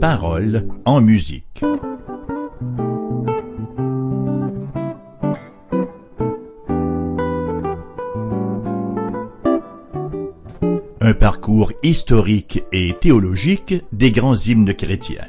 Paroles en musique. Un parcours historique et théologique des grands hymnes chrétiens.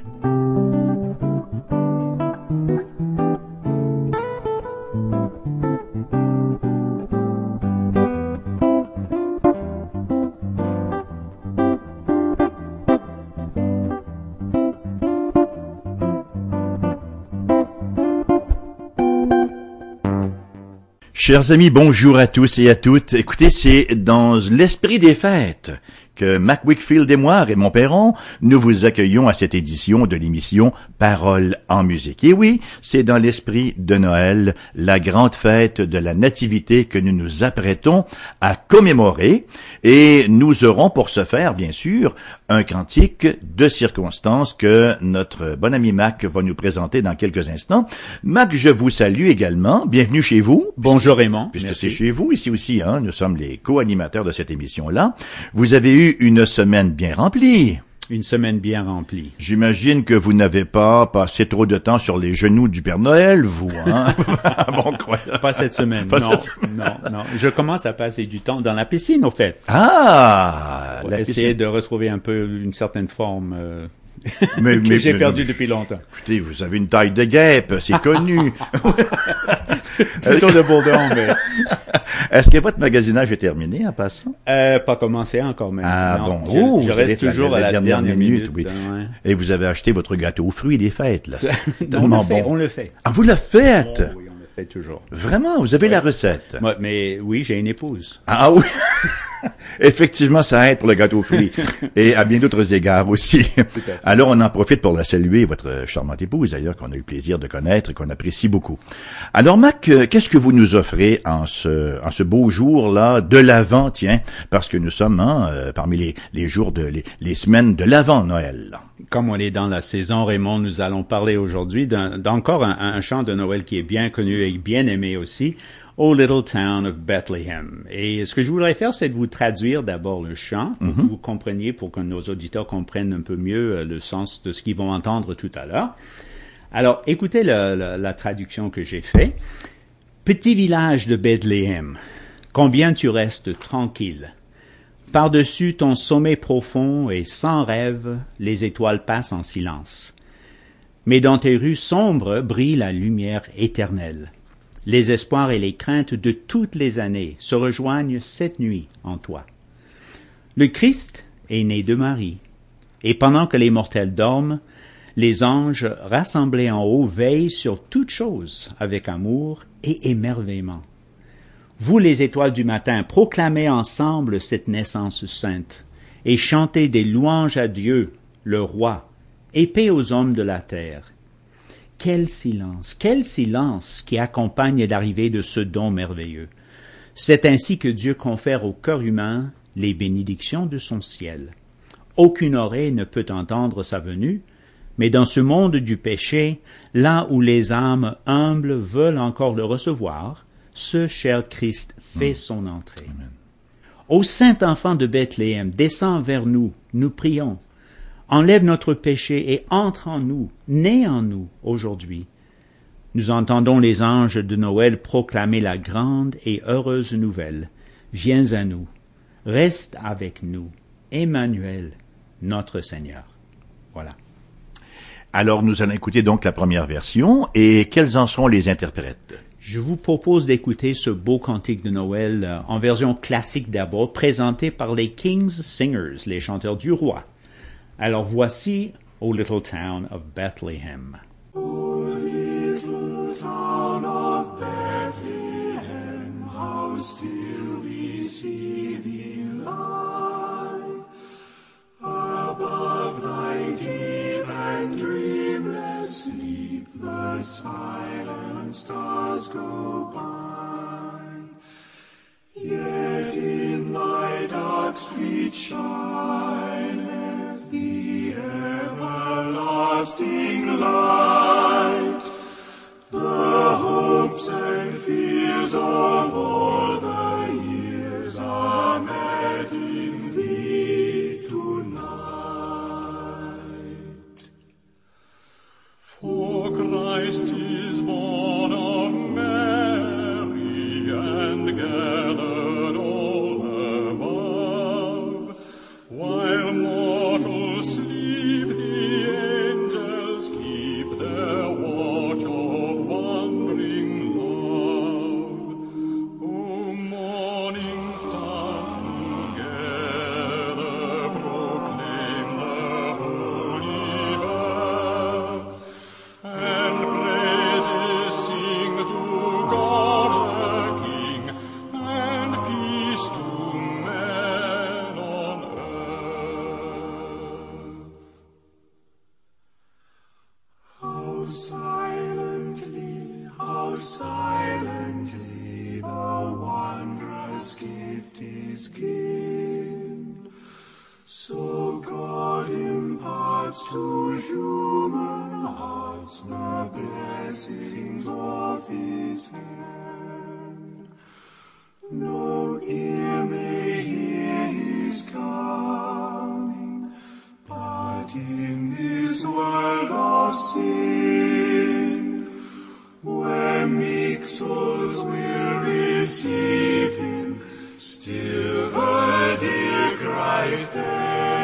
Chers amis, bonjour à tous et à toutes. Écoutez, c'est dans l'esprit des fêtes que Mac Wickfield et moi, Raymond Perron, nous vous accueillons à cette édition de l'émission Paroles en musique. Et oui, c'est dans l'esprit de Noël, la grande fête de la Nativité que nous nous apprêtons à commémorer. Et nous aurons pour ce faire, bien sûr, un cantique de circonstances que notre bon ami Mac va nous présenter dans quelques instants. Mac, je vous salue également. Bienvenue chez vous. Bonjour Raymond. Puisque c'est chez vous, ici aussi, hein, nous sommes les co-animateurs de cette émission-là. Vous avez eu une semaine bien remplie. Une semaine bien remplie. J'imagine que vous n'avez pas passé trop de temps sur les genoux du Père Noël, vous, hein? bon, quoi? Pas cette semaine. non, non, non. Je commence à passer du temps dans la piscine, au fait. Ah! Pour essayer de retrouver un peu une certaine forme, euh, mais, que j'ai perdu depuis longtemps. Écoutez, vous avez une taille de guêpe, c'est connu. Plutôt de bourdon, mais... Est-ce que votre magasinage est terminé en passant? Euh, pas commencé encore, mais ah, bon. Je, reste toujours à la, dernière, minute. oui. Hein, Et vous avez acheté votre gâteau aux fruits des fêtes, là. on, le fait, on le fait. Ah, vous le faites? Oh, oui, on le fait toujours. Vraiment? Vous avez la recette? Moi, mais oui, j'ai une épouse. Ah oui? Effectivement, ça aide pour le gâteau fruit et à bien d'autres égards aussi. Alors, on en profite pour la saluer, votre charmante épouse, d'ailleurs, qu'on a eu le plaisir de connaître et qu'on apprécie beaucoup. Alors, Mac, euh, qu'est-ce que vous nous offrez en ce, en ce beau jour-là de l'Avent, tiens, parce que nous sommes hein, euh, parmi les, les jours de les, les semaines de l'Avent Noël. Comme on est dans la saison, Raymond, nous allons parler aujourd'hui d'encore un, un chant de Noël qui est bien connu et bien aimé aussi. O Little Town of Bethlehem. Et ce que je voudrais faire, c'est de vous traduire d'abord le chant, pour que mhm. vous compreniez, pour que nos auditeurs comprennent un peu mieux euh, le sens de ce qu'ils vont entendre tout à l'heure. Alors, écoutez la, la traduction que j'ai faite. Petit village de Bethléem, combien tu restes tranquille? Par-dessus ton sommet profond et sans rêve, les étoiles passent en silence. Mais dans tes rues sombres brille la lumière éternelle. Les espoirs et les craintes de toutes les années se rejoignent cette nuit en toi. Le Christ est né de Marie, et pendant que les mortels dorment, les anges rassemblés en haut veillent sur toutes choses avec amour et émerveillement. Vous les étoiles du matin, proclamez ensemble cette naissance sainte, et chantez des louanges à Dieu, le roi, et paix aux hommes de la terre. Quel silence, quel silence qui accompagne l'arrivée de ce don merveilleux. C'est ainsi que Dieu confère au cœur humain les bénédictions de son ciel. Aucune oreille ne peut entendre sa venue, mais dans ce monde du péché, là où les âmes humbles veulent encore le recevoir, ce cher Christ fait mm. son entrée. Ô saint enfant de Bethléem, descends vers nous, nous prions enlève notre péché et entre en nous, naît en nous aujourd'hui. Nous entendons les anges de Noël proclamer la grande et heureuse nouvelle. Viens à nous, reste avec nous, Emmanuel, notre Seigneur. Voilà. Alors nous allons écouter donc la première version et quels en sont les interprètes? Je vous propose d'écouter ce beau cantique de Noël euh, en version classique d'abord, présenté par les King's Singers, les chanteurs du roi. Alors voici O Little Town of Bethlehem. O little town of Bethlehem, how still we see thee lie. Above thy deep and dreamless sleep, the silent stars go by. Yet in thy dark street shine everlasting light, the hopes and fears of all still the dear Christ.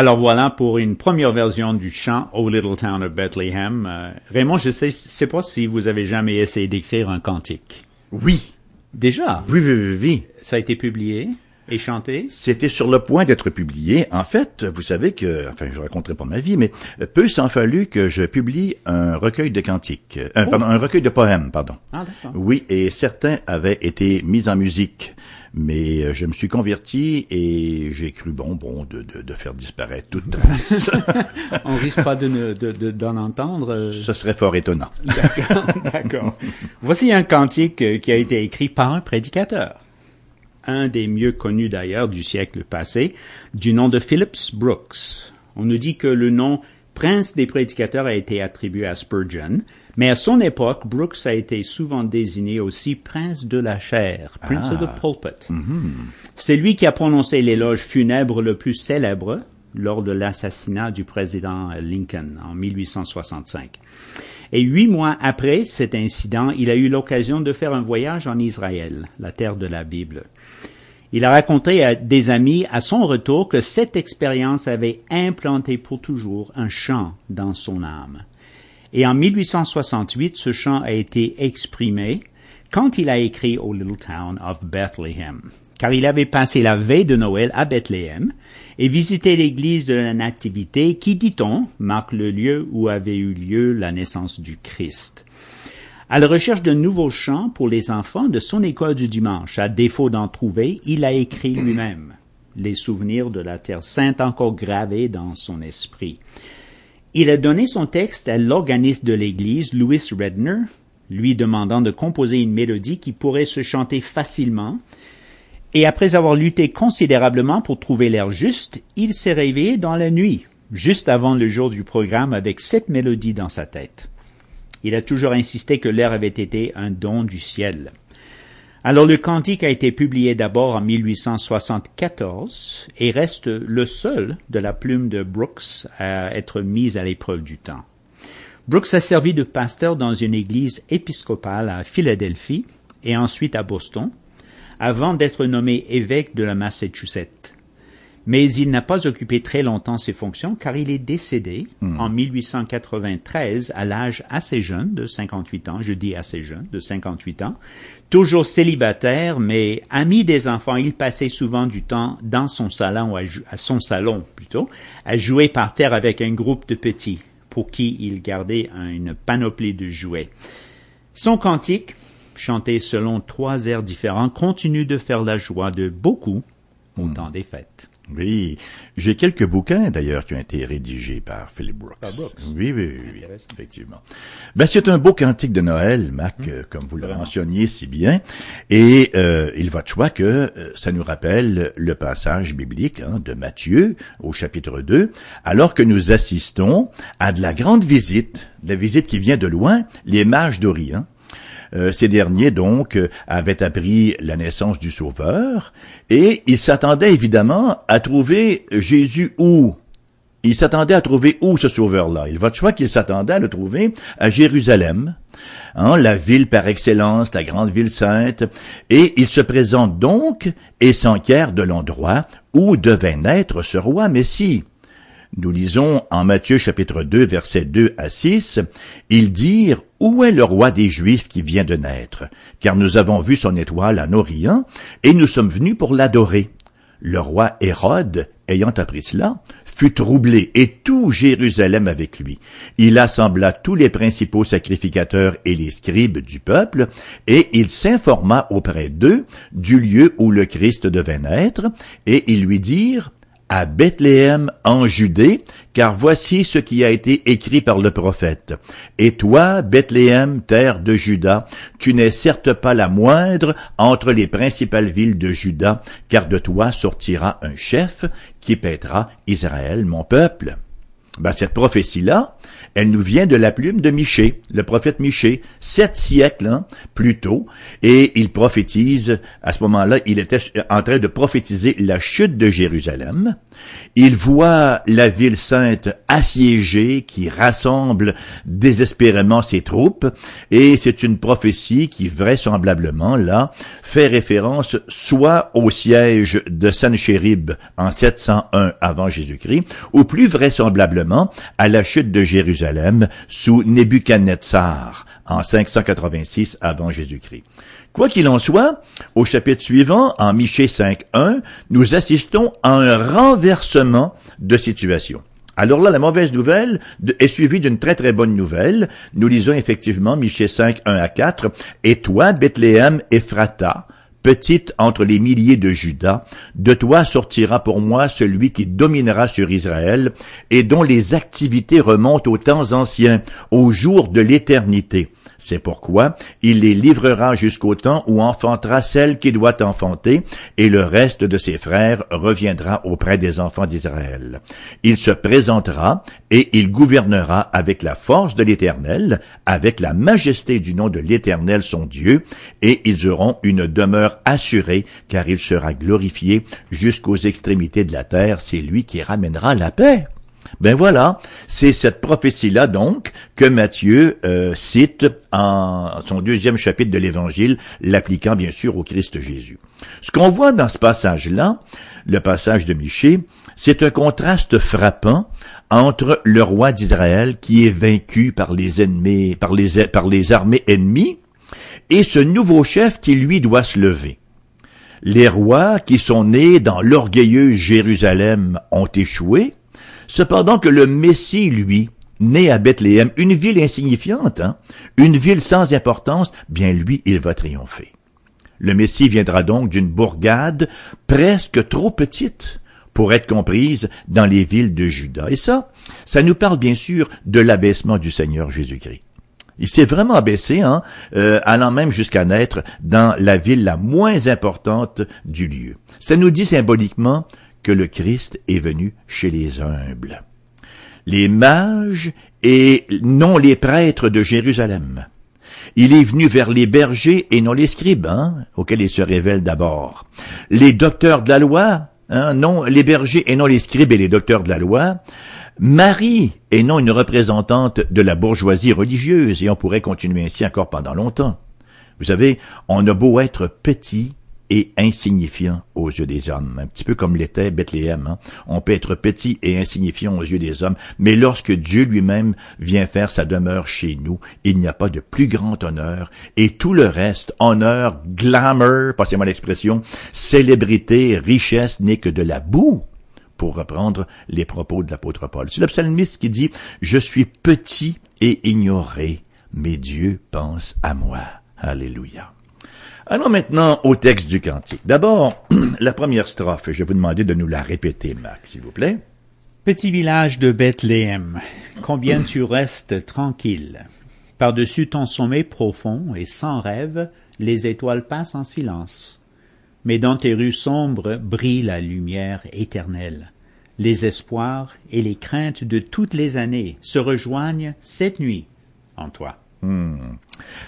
Alors voilà pour une première version du chant au Little Town of Bethlehem. Euh, Raymond, je sais, sais pas si vous avez jamais essayé d'écrire un cantique. Oui. Déjà? Oui, oui, oui, oui. Ça a été publié? C'était sur le point d'être publié. En fait, vous savez que, enfin, je raconterai pas ma vie, mais peu s'en fallut que je publie un recueil de cantiques, euh, oh. pardon, un recueil de poèmes, pardon. Ah, oui, et certains avaient été mis en musique mais euh, je me suis converti et j'ai cru bon bon de, de, de faire disparaître toute trace. On risque pas de d'en de, entendre. Euh. Ce serait fort étonnant. D'accord, d'accord. Voici un cantique euh, qui a été écrit par un prédicateur. Un des mieux connus d'ailleurs du siècle passé, du nom de Phillips Brooks. On nous dit que le nom prince des prédicateurs a été attribué à Spurgeon, mais à son époque, Brooks a été souvent désigné aussi prince de la chair, prince of the pulpit. C'est lui qui a prononcé l'éloge funèbre le plus célèbre lors de l'assassinat du président Lincoln en 1865. Et huit mois après cet incident, il a eu l'occasion de faire un voyage en Israël, la terre de la Bible. Il a raconté à des amis à son retour que cette expérience avait implanté pour toujours un chant dans son âme. Et en 1868, ce chant a été exprimé quand il a écrit au Little Town of Bethlehem, car il avait passé la veille de Noël à Bethléem et visité l'église de la Nativité qui, dit-on, marque le lieu où avait eu lieu la naissance du Christ. À la recherche d'un nouveau chant pour les enfants de son école du dimanche, à défaut d'en trouver, il a écrit lui-même les souvenirs de la Terre sainte encore gravés dans son esprit. Il a donné son texte à l'organiste de l'église, Louis Redner, lui demandant de composer une mélodie qui pourrait se chanter facilement. Et après avoir lutté considérablement pour trouver l'air juste, il s'est réveillé dans la nuit, juste avant le jour du programme avec cette mélodie dans sa tête. Il a toujours insisté que l'air avait été un don du ciel. Alors le cantique a été publié d'abord en 1874 et reste le seul de la plume de Brooks à être mis à l'épreuve du temps. Brooks a servi de pasteur dans une église épiscopale à Philadelphie et ensuite à Boston, avant d'être nommé évêque de la Massachusetts. Mais il n'a pas occupé très longtemps ses fonctions car il est décédé en 1893 à l'âge assez jeune de 58 ans, je dis assez jeune, de 58 ans, toujours célibataire mais ami des enfants, il passait souvent du temps dans son salon, à, à son salon plutôt, à jouer par terre avec un groupe de petits pour qui il gardait un- une panoplie de jouets. Son cantique, chanté selon trois airs différents, continue de faire la joie de beaucoup au temps des fêtes. Oui, j'ai quelques bouquins d'ailleurs qui ont été rédigés par Philip Brooks. Par Brooks. Oui, oui, oui, oui, effectivement. Ben c'est un beau cantique de Noël, Mac, Hum. euh, comme vous le mentionniez si bien, et euh, il va de soi que euh, ça nous rappelle le passage biblique hein, de Matthieu au chapitre 2, alors que nous assistons à de la grande visite, de la visite qui vient de loin, les mages d'Orient. Euh, ces derniers, donc, euh, avaient appris la naissance du Sauveur, et ils s'attendaient évidemment à trouver Jésus où? Ils s'attendaient à trouver où ce Sauveur-là? Il va de soi qu'ils s'attendaient à le trouver à Jérusalem, hein, la ville par excellence, la grande ville sainte, et il se présente donc et s'enquiert de l'endroit où devait naître ce roi Messie. Nous lisons en Matthieu chapitre 2 versets 2 à 6, ils dirent Où est le roi des Juifs qui vient de naître? Car nous avons vu son étoile en Orient, et nous sommes venus pour l'adorer. Le roi Hérode, ayant appris cela, fut troublé, et tout Jérusalem avec lui. Il assembla tous les principaux sacrificateurs et les scribes du peuple, et il s'informa auprès d'eux du lieu où le Christ devait naître, et ils lui dirent à Bethléem en Judée, car voici ce qui a été écrit par le prophète. Et toi, Bethléem, terre de Juda, tu n'es certes pas la moindre entre les principales villes de Juda, car de toi sortira un chef qui paîtra Israël, mon peuple. Ben, cette prophétie-là, elle nous vient de la plume de Michée, le prophète Michée, sept siècles hein, plus tôt, et il prophétise, à ce moment-là, il était en train de prophétiser la chute de Jérusalem. Il voit la ville sainte assiégée qui rassemble désespérément ses troupes, et c'est une prophétie qui vraisemblablement, là, fait référence soit au siège de Sanchérib en 701 avant Jésus-Christ, ou plus vraisemblablement à la chute de Jérusalem sous Nebuchadnezzar en 586 avant Jésus-Christ. Quoi qu'il en soit, au chapitre suivant, en Michée 5.1, nous assistons à un renversement de situation. Alors là, la mauvaise nouvelle est suivie d'une très très bonne nouvelle. Nous lisons effectivement Michée 5, 1 à 4. Et toi, Bethléem, Ephrata, petite entre les milliers de Judas, de toi sortira pour moi celui qui dominera sur Israël et dont les activités remontent aux temps anciens, aux jours de l'éternité. C'est pourquoi il les livrera jusqu'au temps où enfantera celle qui doit enfanter, et le reste de ses frères reviendra auprès des enfants d'Israël. Il se présentera, et il gouvernera avec la force de l'Éternel, avec la majesté du nom de l'Éternel son Dieu, et ils auront une demeure assurée, car il sera glorifié jusqu'aux extrémités de la terre, c'est lui qui ramènera la paix. Ben voilà, c'est cette prophétie-là donc que Matthieu euh, cite en son deuxième chapitre de l'Évangile, l'appliquant bien sûr au Christ Jésus. Ce qu'on voit dans ce passage-là, le passage de Michée, c'est un contraste frappant entre le roi d'Israël qui est vaincu par les ennemis, par les, par les armées ennemies, et ce nouveau chef qui lui doit se lever. Les rois qui sont nés dans l'orgueilleuse Jérusalem ont échoué, Cependant que le Messie, lui, né à Bethléem, une ville insignifiante, hein, une ville sans importance, bien lui, il va triompher. Le Messie viendra donc d'une bourgade presque trop petite pour être comprise dans les villes de Juda. Et ça, ça nous parle bien sûr de l'abaissement du Seigneur Jésus-Christ. Il s'est vraiment abaissé, hein, euh, allant même jusqu'à naître dans la ville la moins importante du lieu. Ça nous dit symboliquement que le Christ est venu chez les humbles. Les mages et non les prêtres de Jérusalem. Il est venu vers les bergers et non les scribes, hein, auxquels il se révèle d'abord. Les docteurs de la loi, hein, non les bergers et non les scribes et les docteurs de la loi. Marie et non une représentante de la bourgeoisie religieuse, et on pourrait continuer ainsi encore pendant longtemps. Vous savez, on a beau être petit, et insignifiant aux yeux des hommes, un petit peu comme l'était Bethléem. Hein. On peut être petit et insignifiant aux yeux des hommes, mais lorsque Dieu lui-même vient faire sa demeure chez nous, il n'y a pas de plus grand honneur, et tout le reste, honneur, glamour, passez-moi l'expression, célébrité, richesse, n'est que de la boue pour reprendre les propos de l'apôtre Paul. C'est le qui dit, Je suis petit et ignoré, mais Dieu pense à moi. Alléluia. Allons maintenant au texte du cantique. D'abord, la première strophe. Je vais vous demander de nous la répéter, Max, s'il vous plaît. Petit village de Bethléem, combien tu restes tranquille? Par-dessus ton sommet profond et sans rêve, les étoiles passent en silence. Mais dans tes rues sombres brille la lumière éternelle. Les espoirs et les craintes de toutes les années se rejoignent cette nuit en toi. Hmm.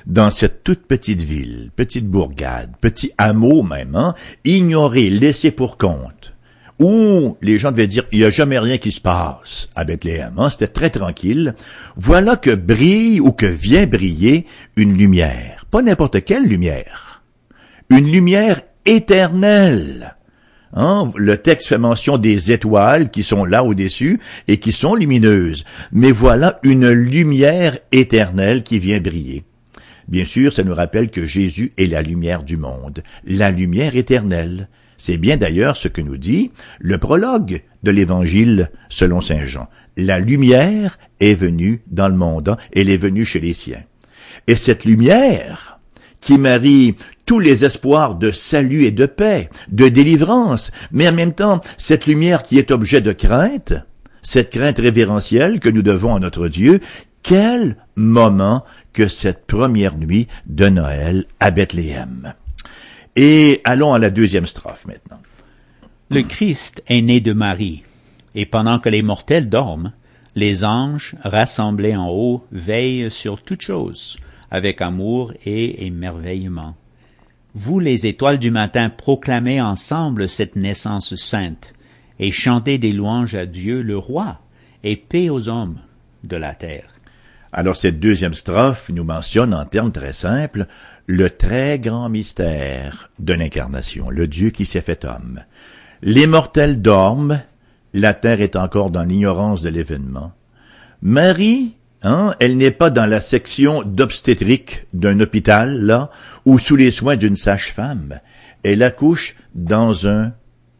Dans cette toute petite ville, petite bourgade, petit hameau même, hein, ignoré, laissé pour compte, où les gens devaient dire il n'y a jamais rien qui se passe à Bethléem, hein, c'était très tranquille, voilà que brille ou que vient briller une lumière, pas n'importe quelle lumière, une lumière éternelle Hein? Le texte fait mention des étoiles qui sont là au-dessus et qui sont lumineuses. Mais voilà une lumière éternelle qui vient briller. Bien sûr, ça nous rappelle que Jésus est la lumière du monde, la lumière éternelle. C'est bien d'ailleurs ce que nous dit le prologue de l'Évangile selon Saint Jean. La lumière est venue dans le monde, elle est venue chez les siens. Et cette lumière, qui marie tous les espoirs de salut et de paix, de délivrance, mais en même temps cette lumière qui est objet de crainte, cette crainte révérentielle que nous devons à notre Dieu, quel moment que cette première nuit de Noël à Bethléem. Et allons à la deuxième strophe maintenant. Le Christ est né de Marie, et pendant que les mortels dorment, les anges, rassemblés en haut, veillent sur toutes choses, avec amour et émerveillement. Vous, les étoiles du matin, proclamez ensemble cette naissance sainte, et chantez des louanges à Dieu le roi, et paix aux hommes de la terre. Alors cette deuxième strophe nous mentionne en termes très simples le très grand mystère de l'incarnation, le Dieu qui s'est fait homme. Les mortels dorment, la terre est encore dans l'ignorance de l'événement. Marie Hein? Elle n'est pas dans la section d'obstétrique d'un hôpital, là, ou sous les soins d'une sage-femme. Elle accouche dans un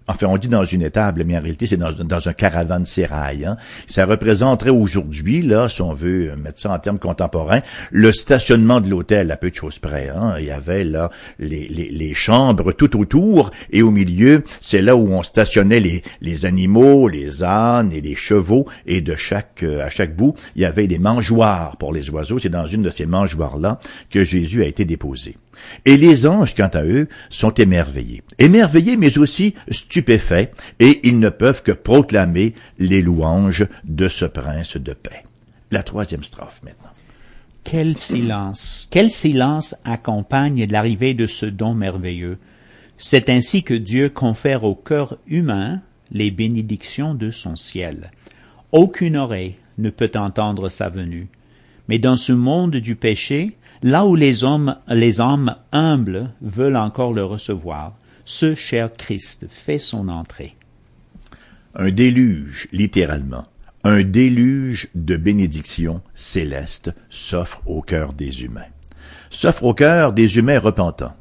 Enfin, on dit dans une étable, mais en réalité, c'est dans, dans un caravansérail. Hein. Ça représenterait aujourd'hui, là, si on veut mettre ça en termes contemporains, le stationnement de l'hôtel à peu de choses près. Hein. Il y avait là les, chambres tout autour, et au milieu, c'est là où on stationnait les, les animaux, les ânes et les chevaux, et de chaque euh, à chaque bout, il y avait des mangeoires pour les oiseaux. C'est dans une de ces mangeoires-là que Jésus a été déposé. Et les anges, quant à eux, sont émerveillés. Émerveillés, mais aussi stupéfaits, et ils ne peuvent que proclamer les louanges de ce prince de paix. La troisième strophe maintenant. Quel silence, quel silence accompagne l'arrivée de ce don merveilleux. C'est ainsi que Dieu confère au cœur humain les bénédictions de son ciel. Aucune oreille ne peut entendre sa venue. Mais dans ce monde du péché, Là où les hommes, les âmes humbles veulent encore le recevoir, ce cher Christ fait son entrée. Un déluge, littéralement, un déluge de bénédictions célestes s'offre au cœur des humains. S'offre au cœur des humains repentants.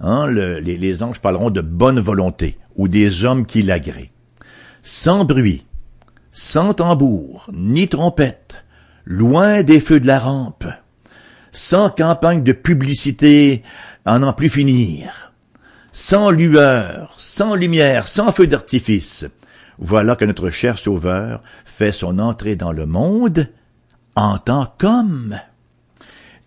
Hein, les, les anges parleront de bonne volonté ou des hommes qui l'agréent. Sans bruit, sans tambour, ni trompette, loin des feux de la rampe, sans campagne de publicité en n'en plus finir, sans lueur, sans lumière, sans feu d'artifice. Voilà que notre cher Sauveur fait son entrée dans le monde en tant qu'homme.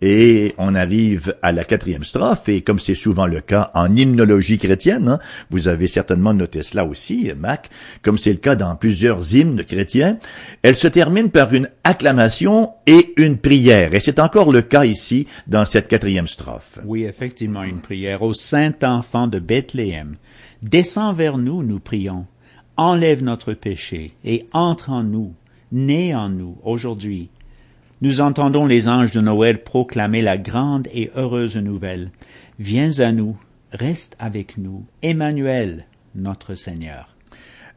Et on arrive à la quatrième strophe, et comme c'est souvent le cas en hymnologie chrétienne, hein, vous avez certainement noté cela aussi, Mac, comme c'est le cas dans plusieurs hymnes chrétiens, elle se termine par une acclamation et une prière. Et c'est encore le cas ici dans cette quatrième strophe. Oui, effectivement, une prière au Saint Enfant de Bethléem. Descends vers nous, nous prions. Enlève notre péché et entre en nous, né en nous aujourd'hui nous entendons les anges de Noël proclamer la grande et heureuse nouvelle. Viens à nous, reste avec nous, Emmanuel, notre Seigneur.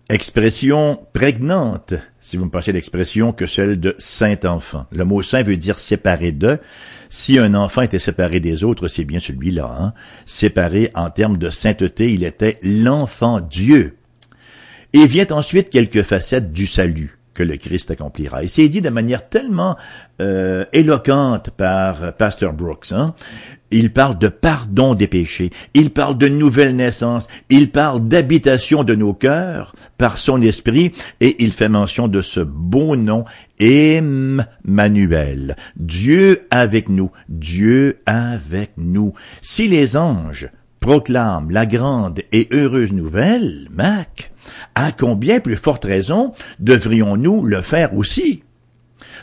Expression prégnante, si vous me passez l'expression, que celle de saint enfant. Le mot saint veut dire séparé de. Si un enfant était séparé des autres, c'est bien celui-là. Hein? Séparé en termes de sainteté, il était l'enfant Dieu. Et vient ensuite quelques facettes du salut que le Christ accomplira. Et c'est dit de manière tellement euh, éloquente par Pasteur Brooks. Hein? Il parle de pardon des péchés, il parle de nouvelle naissance, il parle d'habitation de nos cœurs par son esprit, et il fait mention de ce beau nom, Emmanuel. Dieu avec nous, Dieu avec nous. Si les anges proclament la grande et heureuse nouvelle, Mac, à combien plus forte raison devrions-nous le faire aussi?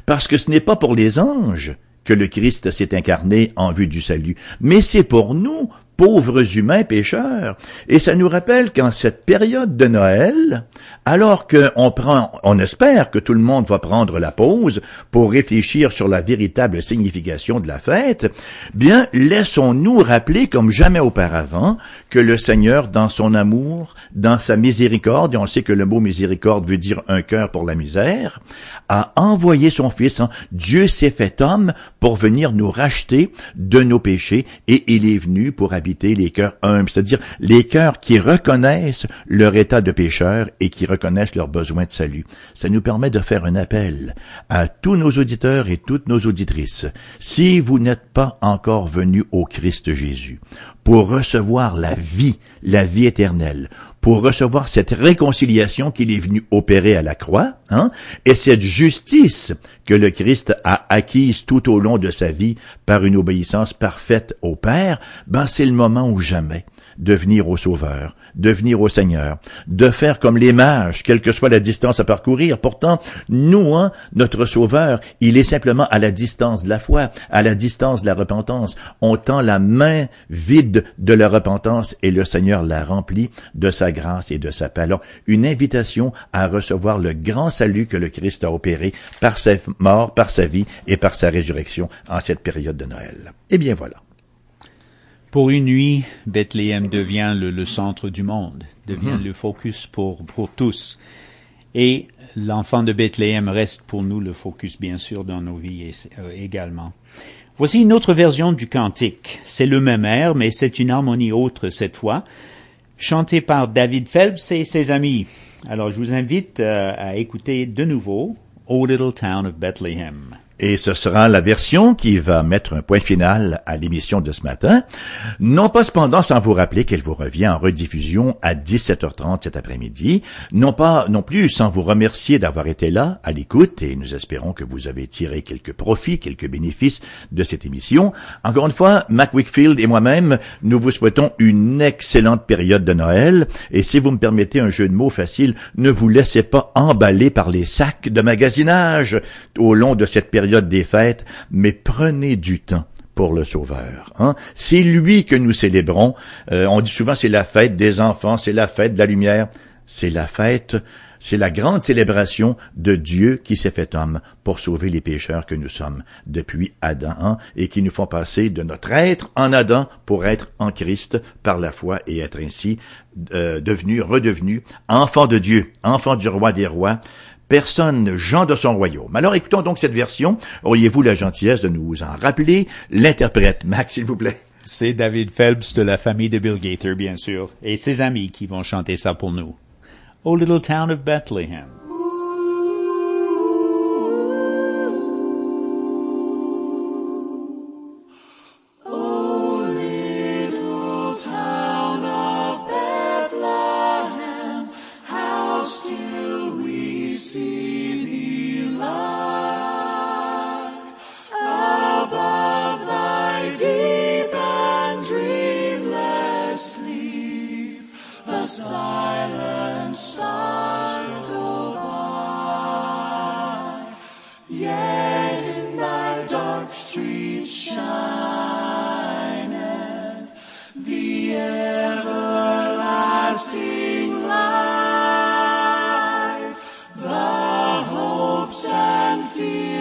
Parce que ce n'est pas pour les anges que le Christ s'est incarné en vue du salut, mais c'est pour nous, pauvres humains pécheurs. Et ça nous rappelle qu'en cette période de Noël, alors qu'on prend, on espère que tout le monde va prendre la pause pour réfléchir sur la véritable signification de la fête, bien, laissons-nous rappeler comme jamais auparavant que le Seigneur, dans son amour, dans sa miséricorde, et on sait que le mot miséricorde veut dire un cœur pour la misère, a envoyé son Fils. Hein. Dieu s'est fait homme pour venir nous racheter de nos péchés et il est venu pour habiter les cœurs humbles, c'est-à-dire les cœurs qui reconnaissent leur état de pécheur et qui reconnaissent leurs besoins de salut. Ça nous permet de faire un appel à tous nos auditeurs et toutes nos auditrices. Si vous n'êtes pas encore venus au Christ Jésus pour recevoir la vie, la vie éternelle, pour recevoir cette réconciliation qu'il est venu opérer à la croix, hein, et cette justice que le Christ a acquise tout au long de sa vie par une obéissance parfaite au Père, ben c'est le moment ou jamais de venir au Sauveur, de venir au Seigneur, de faire comme les mages, quelle que soit la distance à parcourir. Pourtant, nous, hein, notre Sauveur, il est simplement à la distance de la foi, à la distance de la repentance. On tend la main vide de la repentance et le Seigneur la remplit de sa grâce et de sa paix. Alors, une invitation à recevoir le grand salut que le Christ a opéré par sa mort, par sa vie et par sa résurrection en cette période de Noël. Eh bien voilà. Pour une nuit, Bethléem devient le, centre du monde, devient mhm. le focus pour, pour tous. Et l'enfant de Bethléem reste pour nous le focus, bien sûr, dans nos vies euh, également. Voici une autre version du cantique. C'est le même air, mais c'est une harmonie autre cette fois. chanté par David Phelps et ses amis. Alors je vous invite euh, à écouter de nouveau O Little Town of Bethlehem. Et ce sera la version qui va mettre un point final à l'émission de ce matin. Non pas cependant sans vous rappeler qu'elle vous revient en rediffusion à 17h30 cet après-midi. Non pas non plus sans vous remercier d'avoir été là à l'écoute et nous espérons que vous avez tiré quelques profits, quelques bénéfices de cette émission. Encore une fois, Mac Wickfield et moi-même, nous vous souhaitons une excellente période de Noël et si vous me permettez un jeu de mots facile, ne vous laissez pas emballer par les sacs de magasinage au long de cette période des fêtes, mais prenez du temps pour le Sauveur. Hein? C'est lui que nous célébrons. Euh, on dit souvent c'est la fête des enfants, c'est la fête de la lumière. C'est la fête, c'est la grande célébration de Dieu qui s'est fait homme pour sauver les pécheurs que nous sommes depuis Adam hein, et qui nous font passer de notre être en Adam pour être en Christ par la foi et être ainsi euh, devenu, redevenu enfant de Dieu, enfant du roi des rois, personne Jean de son royaume. Alors écoutons donc cette version. Auriez-vous la gentillesse de nous en rappeler? L'interprète, Max, s'il vous plaît? C'est David Phelps de la famille de Bill Gaither, bien sûr, et ses amis qui vont chanter ça pour nous. O Little Town of Bethlehem. see.